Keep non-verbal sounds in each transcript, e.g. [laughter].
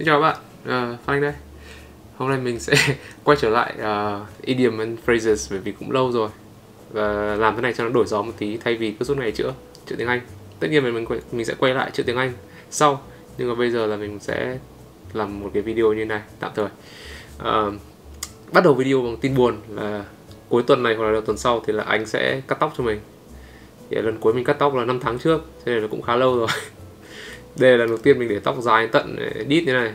Xin chào các bạn, uh, Phan Anh đây. Hôm nay mình sẽ [laughs] quay trở lại uh, idiom and phrases bởi vì cũng lâu rồi. Và làm thế này cho nó đổi gió một tí thay vì cứ suốt ngày chữa chữa tiếng Anh. Tất nhiên mình, mình, mình sẽ quay lại chữa tiếng Anh sau Nhưng mà bây giờ là mình sẽ làm một cái video như này tạm thời. Uh, Bắt đầu video bằng tin buồn là cuối tuần này hoặc là đầu tuần sau thì là anh sẽ cắt tóc cho mình. Thì lần cuối mình cắt tóc là 5 tháng trước cho nên là cũng khá lâu rồi. [laughs] đây là lần đầu tiên mình để tóc dài tận ờ, đít như này.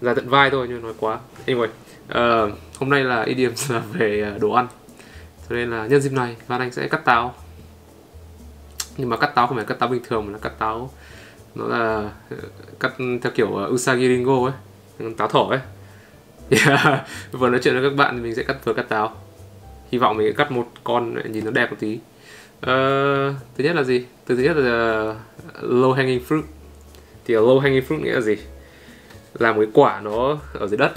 Dài tận vai thôi nhưng nói quá. Anyway uh, hôm nay là idiom [laughs] là về ờ, đồ ăn. Cho nên là nhân dịp này Lan Anh sẽ cắt táo. Nhưng mà cắt táo không phải cắt táo bình thường mà là cắt táo nó là cắt theo kiểu Usagi Ringo ấy táo thỏ ấy. Yeah. [laughs] vừa nói chuyện với các bạn thì mình sẽ cắt vừa cắt táo. Hy vọng mình sẽ cắt một con nhìn nó đẹp một tí. Uh, thứ nhất là gì? Thứ nhất là low hanging fruit thì low hanging fruit nghĩa là gì? Là một cái quả nó ở dưới đất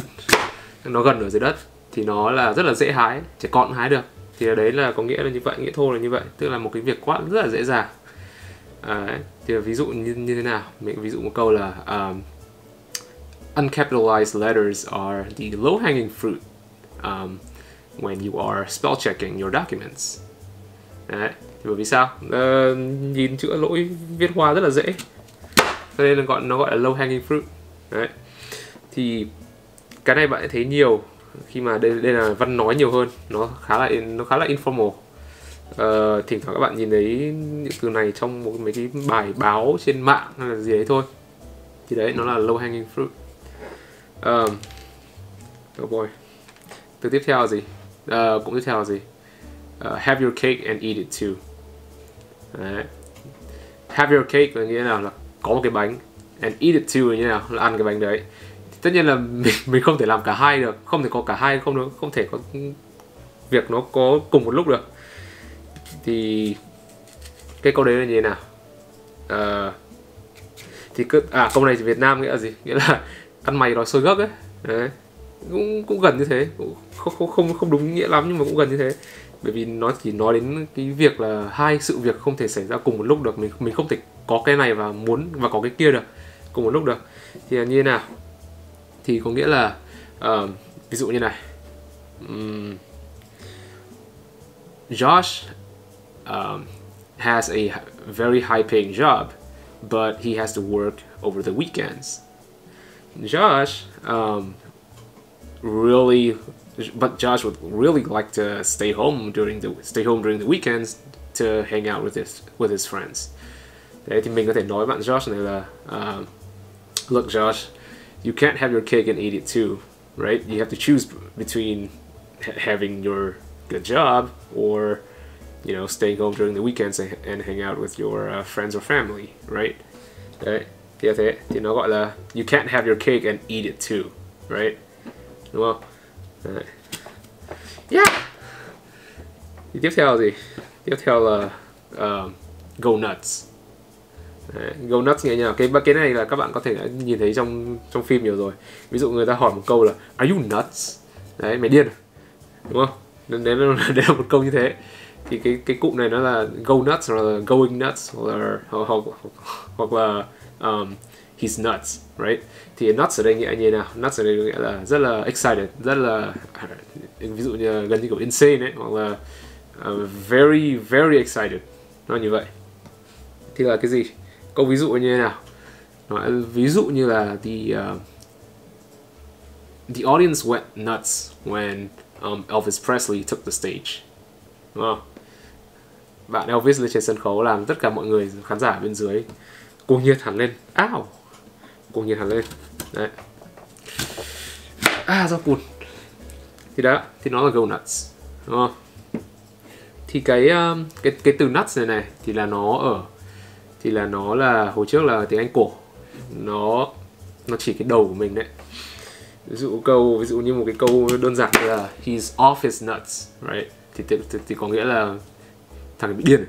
nó gần ở dưới đất thì nó là rất là dễ hái trẻ con hái được. Thì đấy là có nghĩa là như vậy nghĩa thô là như vậy tức là một cái việc quát rất là dễ dàng. À, thì ví dụ như, như thế nào? Mình ví dụ một câu là um, uncapitalized letters are the low hanging fruit um, when you are spell checking your documents. Đấy thì bởi vì sao? Uh, nhìn chữ lỗi viết hoa rất là dễ cho nên là gọi nó gọi là low hanging fruit. Đấy. Thì cái này bạn thấy nhiều khi mà đây đây là văn nói nhiều hơn. Nó khá là nó khá là informal. Uh, thỉnh thoảng các bạn nhìn thấy những từ này trong một mấy cái bài báo trên mạng hay là gì đấy thôi. Thì đấy nó là low hanging fruit. Um, oh boy. Từ tiếp theo là gì? Uh, cũng tiếp theo là gì? Uh, have your cake and eat it too. Đấy. have your cake là nghĩa nào là có một cái bánh and eat it too như nào là ăn cái bánh đấy. Tất nhiên là [laughs] mình, mình không thể làm cả hai được không thể có cả hai không được không thể có việc nó có cùng một lúc được. Thì cái câu đấy là như thế nào? Uh, thì cứ à câu này thì Việt Nam nghĩa là gì? Nghĩa là [laughs] ăn mày nói sôi gấc ấy. Đấy cũng cũng gần như thế cũng không không không không đúng nghĩa lắm nhưng mà cũng gần như thế. Bởi vì nó chỉ nói đến cái việc là hai sự việc không thể xảy ra cùng một lúc được mình mình không thể có cái này và muốn và có cái kia được cùng một lúc được. Thì là như thế nào? Thì có nghĩa là uh, ví dụ như này. Um, Josh um, has a very high paying job but he has to work over the weekends. Josh um, really but Josh would really like to stay home during the stay home during the weekends to hang out with his with his friends. Đấy thì mình có thể nói bạn Josh này là uh, Look Josh, you can't have your cake and eat it too, right? You have to choose between having your good job or you know staying home during the weekends and, and hang out with your uh, friends or family, right? Đấy thì thế thì nó gọi là you can't have your cake and eat it too, right? Đúng không? Đấy. Yeah. Thì tiếp theo gì? Tiếp theo là go nuts. Đấy, go nuts nghe nhờ Cái cái này là các bạn có thể đã nhìn thấy trong trong phim nhiều rồi. Ví dụ người ta hỏi một câu là Are you nuts? Đấy, mày điên. À? Đúng không? Đấy là, [laughs] đấy là một câu như thế. Thì cái cái cụm này nó là go nuts hoặc là going nuts hoặc là hoặc, hoặc, hoặc là um, he's nuts, right? Thì nuts ở đây nghĩa như nào? Nuts ở đây nghĩa là rất là excited, rất là ví dụ như gần như kiểu insane ấy, hoặc là uh, very very excited, nó như vậy. Thì là cái gì? Câu ví dụ như thế nào? Nói, ví dụ như là the uh, the audience went nuts when um, Elvis Presley took the stage. Đúng không? Bạn Elvis lên trên sân khấu làm tất cả mọi người khán giả bên dưới cuồng nhiệt hẳn lên. Ow! cuồng nhiệt hẳn lên đấy à rau cùn thì đó thì nó là go nuts đúng không thì cái um, cái cái từ nuts này này thì là nó ở thì là nó là hồi trước là tiếng anh cổ. Nó nó chỉ cái đầu của mình đấy. Ví dụ câu ví dụ như một cái câu đơn giản là he's off his nuts right? Thì thì, thì, thì có nghĩa là thằng này bị điên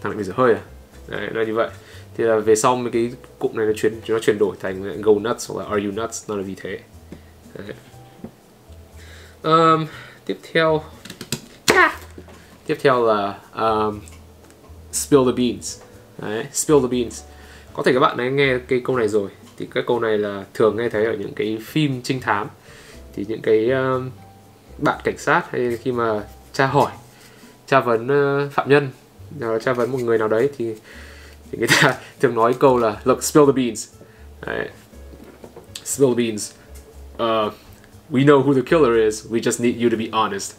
thằng này bị dở hơi à? Đấy là như vậy. Thì là về sau mấy cái cụm này nó chuyển nó chuyển đổi thành go nuts hoặc là are you nuts? nó là vì thế. Um, tiếp theo. Tiếp theo là um, spill the beans Đấy, spill the beans. Có thể các bạn đã nghe cái câu này rồi. Thì cái câu này là thường nghe thấy ở những cái phim trinh thám. Thì những cái uh, bạn cảnh sát hay khi mà tra hỏi tra vấn uh, phạm nhân uh, tra vấn một người nào đấy thì, thì người ta [laughs] thường nói câu là look spill the beans. Đấy. spill the beans. Uh, we know who the killer is. We just need you to be honest.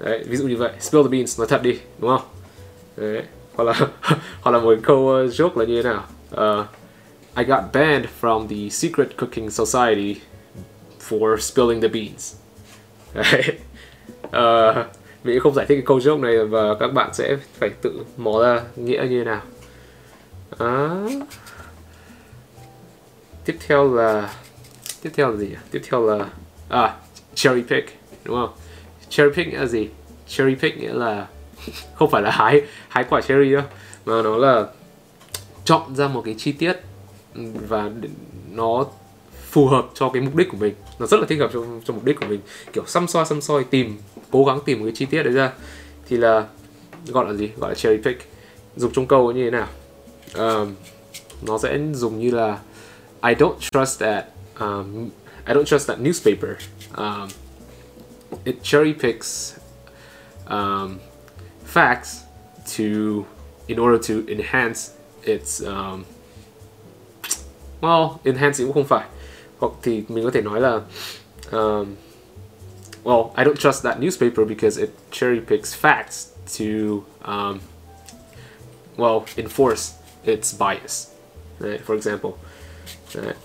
Đấy, ví dụ như vậy. Spill the beans nói thật đi đúng không? Đấy hoặc là [laughs] hoặc là một câu uh, joke là như thế nào? Uh, I got banned from the secret cooking society for spilling the beans. [laughs] Đấy. Uh, mình không giải thích cái câu joke này và các bạn sẽ phải tự mò ra nghĩa như thế nào. À, tiếp theo là tiếp theo là gì tiếp theo là à cherry pick đúng không? Cherry pick là gì? Cherry pick nghĩa là [laughs] không phải là hái hái quả cherry đâu mà nó là chọn ra một cái chi tiết và nó phù hợp cho cái mục đích của mình. Nó rất là thích hợp cho, cho mục đích của mình. Kiểu xăm soi xăm soi tìm cố gắng tìm một cái chi tiết đấy ra. Thì là gọi là gì? Gọi là cherry pick. Dùng trong câu như thế nào? Um, nó sẽ dùng như là I don't trust that um, I don't trust that newspaper. Um, it cherry picks um, facts to in order to enhance its um, well enhance cũng không phải hoặc thì mình có thể nói là um, well I don't trust that newspaper because it cherry picks facts to um, well enforce its bias right, for example right.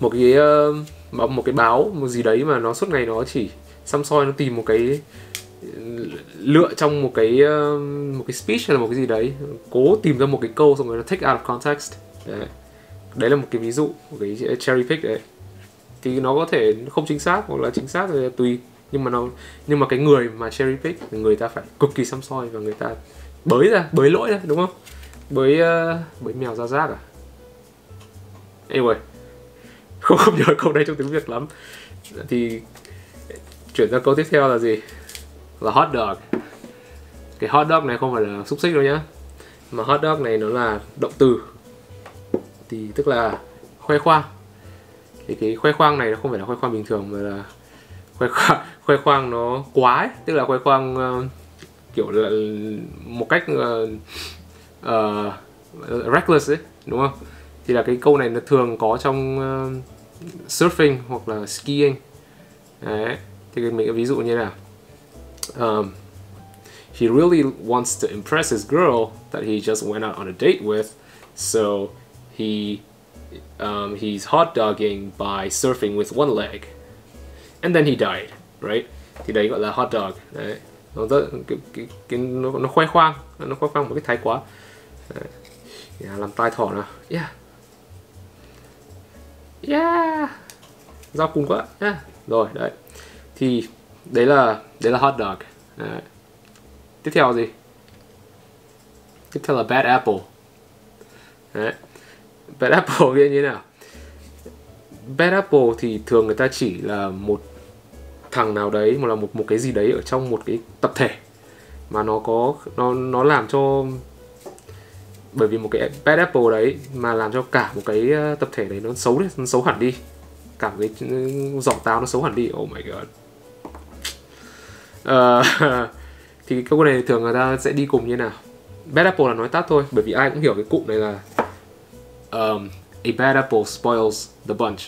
một cái um, một cái báo một gì đấy mà nó suốt ngày nó chỉ xăm soi nó tìm một cái lựa trong một cái uh, một cái speech hay là một cái gì đấy cố tìm ra một cái câu xong rồi nó take out of context. Đấy. Đấy là một cái ví dụ một cái cherry pick đấy. Thì nó có thể không chính xác hoặc là chính xác thì tùy nhưng mà nó nhưng mà cái người mà cherry pick người ta phải cực kỳ xăm soi và người ta bới ra bới lỗi ra đúng không? Bới uh, bới mèo ra rác à? Anyway [laughs] không không nhớ câu đây trong tiếng việt lắm. Thì chuyển sang câu tiếp theo là gì? Là hot dog. Cái hot dog này không phải là xúc xích đâu nhá. Mà hot dog này nó là động từ. Thì tức là khoe khoang. Thì cái khoe khoang này nó không phải là khoe khoang bình thường mà là khoe khoang [laughs] khoe khoang nó quá ấy. tức là khoe khoang uh, kiểu là một cách uh, uh, reckless ấy đúng không? Thì là cái câu này nó thường có trong uh, surfing hoặc là skiing. Đấy thì mình ví dụ như thế nào? Um, he really wants to impress his girl that he just went out on a date with. So he um, he's hot dogging by surfing with one leg. And then he died right? Thì đấy gọi là hot dog đấy. Nó rất cái, cái, cái nó, nó khoe khoang nó khoe khoang một cái thái quá. Đấy. Yeah, làm tai thỏ nào. Yeah. Yeah. Giao cùng quá. Yeah. rồi đấy. Thì đấy là đấy là hot dog. Đấy. tiếp theo là gì? Tiếp theo là bad apple. Đấy. Bad apple [laughs] nghĩa như thế nào? Bad apple thì thường người ta chỉ là một thằng nào đấy mà là một một cái gì đấy ở trong một cái tập thể mà nó có, nó nó làm cho, bởi vì một cái bad apple đấy mà làm cho cả một cái ờ, tập thể đấy nó xấu đấy, nó xấu hẳn đi. Cả một cái ừ, giỏ táo nó xấu hẳn đi. Oh my god uh, [laughs] thì cái câu này thường người ta sẽ đi cùng như nào? Bad apple là nói tắt thôi bởi vì ai cũng hiểu cái cụm này là um, a bad apple spoils the bunch.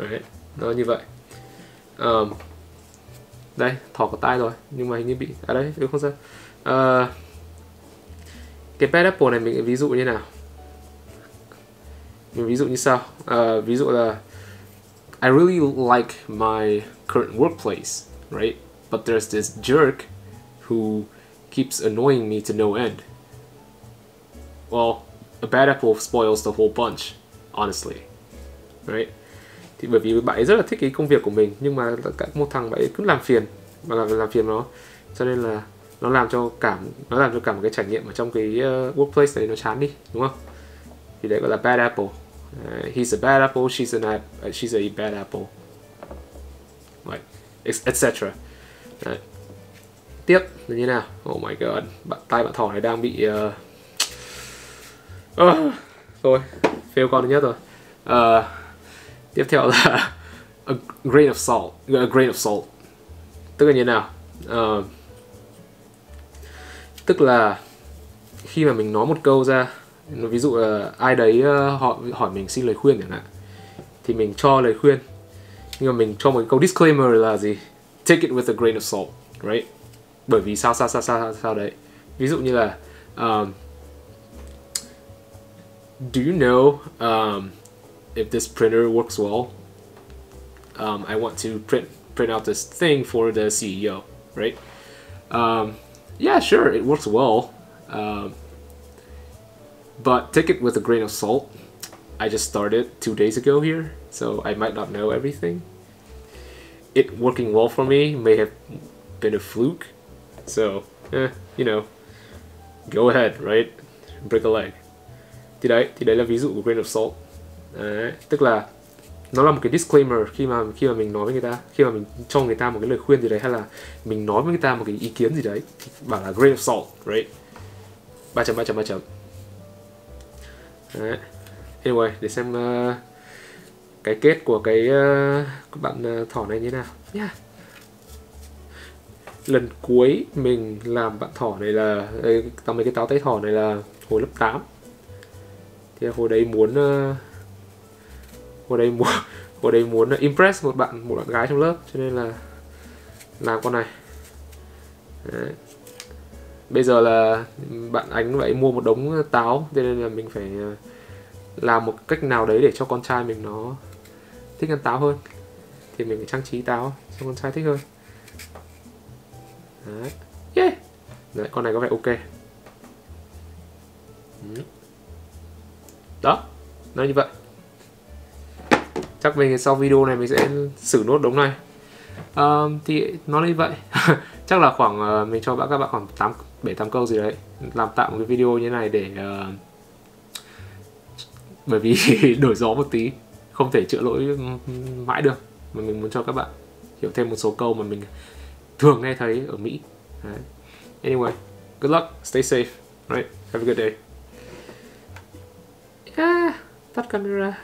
Right? nó như vậy. Um, đây thỏ có tai rồi nhưng mà hình như bị à đấy đúng không sao. Uh, cái bad apple này mình ví dụ như nào? Mình ví dụ như sau. Uh, ví dụ là I really like my current workplace right? But there's this jerk who keeps annoying me to no end. Well a bad apple spoils the whole bunch honestly right? Thì bởi vì bạn ấy rất là thích cái công việc của mình nhưng mà cả một thằng bạn ấy cứ làm phiền và làm làm phiền nó. Cho nên là nó làm cho cả nó làm cho cả một cái trải nghiệm ở trong cái uh, workplace đấy nó chán đi đúng không? Thì đấy gọi là bad apple. Uh, he's a bad apple she's an uh, she's a bad apple. Right. Etc Đấy. tiếp là như nào? Oh my god bạn tay bạn thỏ này đang bị uh... uh, rồi fail con nhất rồi. Uh, tiếp theo là [laughs] a grain of salt a grain of salt. Tức là như nào? Uh, tức là khi mà mình nói một câu ra ví dụ là ai đấy uh, họ hỏi mình xin lời khuyên chẳng hạn thì mình cho lời khuyên. Nhưng mà mình cho một câu disclaimer là gì? Take it with a grain of salt right? Bởi vì sao sao sao sao sao đấy? Ví dụ như là um, do you know um, if this printer works well um, I want to print print out this thing for the CEO right? Um, yeah sure it works well um, but take it with a grain of salt. I just started two days ago here so I might not know everything it working well for me may have been a fluke. So eh, you know go ahead right? Break a leg. Thì đấy thì đấy là ví dụ của grain of salt. Đấy, tức là nó là một cái disclaimer khi mà khi mà mình nói với người ta khi mà mình cho người ta một cái lời khuyên gì đấy hay là mình nói với người ta một cái ý kiến gì đấy thì bảo là grain of salt right? Ba chấm ba chấm ba chấm. Đấy. anyway để xem uh, cái kết của cái uh, bạn uh, thỏ này như thế nào nha yeah. lần cuối mình làm bạn thỏ này là ờ, tao mấy cái táo tay thỏ này là hồi lớp 8 thì hồi đấy muốn uh, hồi đấy muốn [laughs] hồi đấy muốn impress một bạn một bạn gái trong lớp cho nên là làm con này đấy. bây giờ là bạn ánh vậy mua một đống táo cho nên là mình phải làm một cách nào đấy để cho con trai mình nó thích ăn táo hơn thì mình phải trang trí táo cho con trai thích hơn. Đấy. Yeah. đấy con này có vẻ ok. Ừ. Đó nó như vậy. Chắc mình sau video này mình sẽ xử nốt đống này. Um, thì nó như vậy. [laughs] Chắc là khoảng uh, mình cho các bạn khoảng 8 7 8 câu gì đấy làm tạm một cái video như này để uh, bởi vì [laughs] đổi gió một tí không thể chữa lỗi mãi được. Mà mình muốn cho các bạn hiểu thêm một số câu mà mình thường nghe thấy ở Mỹ. Đấy. anyway, good luck, stay safe, right? Have a good day. Yeah, tắt camera.